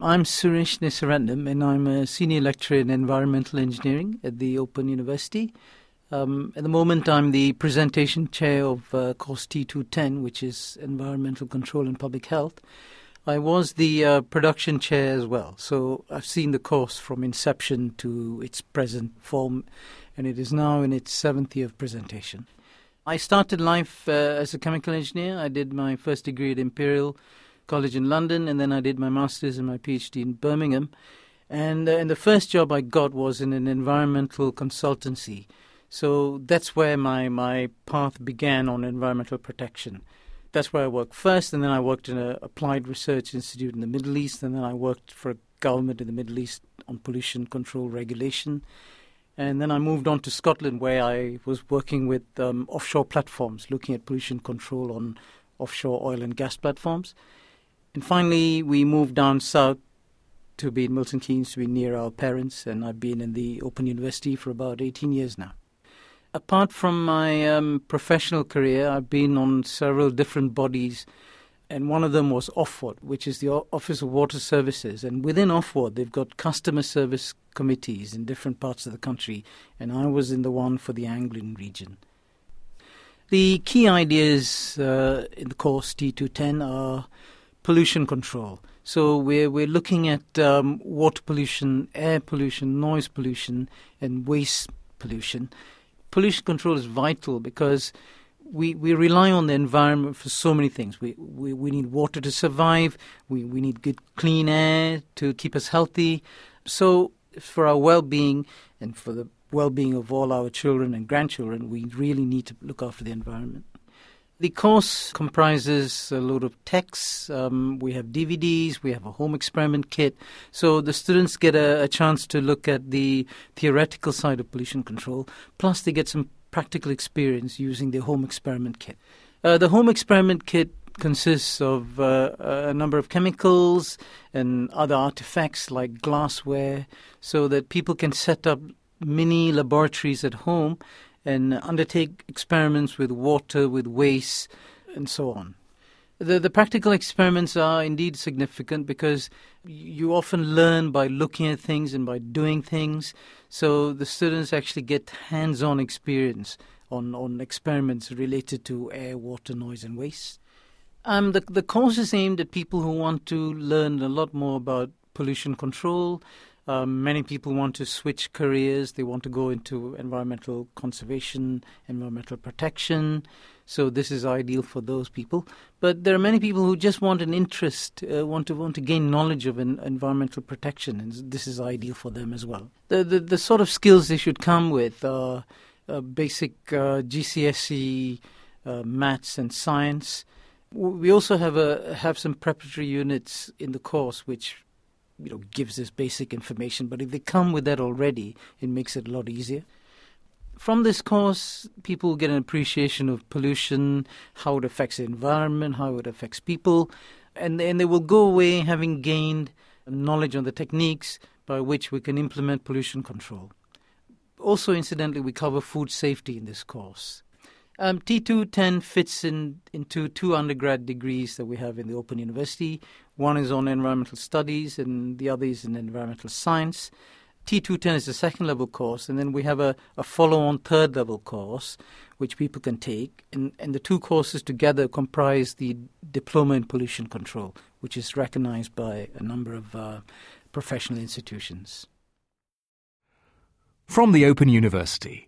I'm Suresh Nesaratnam, and I'm a senior lecturer in environmental engineering at the Open University. Um, at the moment, I'm the presentation chair of uh, course T210, which is Environmental Control and Public Health. I was the uh, production chair as well, so I've seen the course from inception to its present form, and it is now in its seventh year of presentation. I started life uh, as a chemical engineer. I did my first degree at Imperial College in London, and then I did my master's and my PhD in Birmingham. And, uh, and the first job I got was in an environmental consultancy. So that's where my, my path began on environmental protection. That's where I worked first, and then I worked in an applied research institute in the Middle East, and then I worked for a government in the Middle East on pollution control regulation. And then I moved on to Scotland, where I was working with um, offshore platforms, looking at pollution control on offshore oil and gas platforms. And finally, we moved down south to be in Milton Keynes to be near our parents, and I've been in the Open University for about 18 years now. Apart from my um, professional career, I've been on several different bodies, and one of them was Ofwat, which is the Office of Water Services. And within Ofwat, they've got customer service committees in different parts of the country, and I was in the one for the Anglian region. The key ideas uh, in the course T210 are pollution control. So we're we're looking at um, water pollution, air pollution, noise pollution, and waste pollution. Pollution control is vital because we, we rely on the environment for so many things. We, we, we need water to survive. We, we need good clean air to keep us healthy. So for our well-being and for the well-being of all our children and grandchildren, we really need to look after the environment. The course comprises a load of texts. Um, we have DVDs. We have a home experiment kit. So the students get a, a, chance to look at the theoretical side of pollution control. Plus, they get some practical experience using the home experiment kit. Uh, the home experiment kit consists of uh, a number of chemicals and other artifacts like glassware, so that people can set up mini laboratories at home and undertake experiments with water, with waste, and so on. The, the practical experiments are indeed significant because you often learn by looking at things and by doing things. So the students actually get hands on experience on, on experiments related to air, water, noise, and waste. Um, the, the course is aimed at people who want to learn a lot more about pollution control, um, many people want to switch careers. They want to go into environmental conservation, environmental protection. So this is ideal for those people. But there are many people who just want an interest, uh, want to want to gain knowledge of an environmental protection, and this is ideal for them as well. The the, the sort of skills they should come with are uh, basic uh, GCSE uh, maths and science. We also have a have some preparatory units in the course which you know gives us basic information. But if they come with that already, it makes it a lot easier. From this course, people get an appreciation of pollution, how it affects the environment, how it affects people, and and they will go away having gained knowledge on the techniques by which we can implement pollution control. Also, incidentally, we cover food safety in this course. Um, T210 fits in into two undergrad degrees that we have in the Open University. One is on environmental studies, and the other is in environmental science. T210 is the second level course, and then we have a, a follow on third level course which people can take. And, and the two courses together comprise the Diploma in Pollution Control, which is recognized by a number of uh, professional institutions. From the Open University.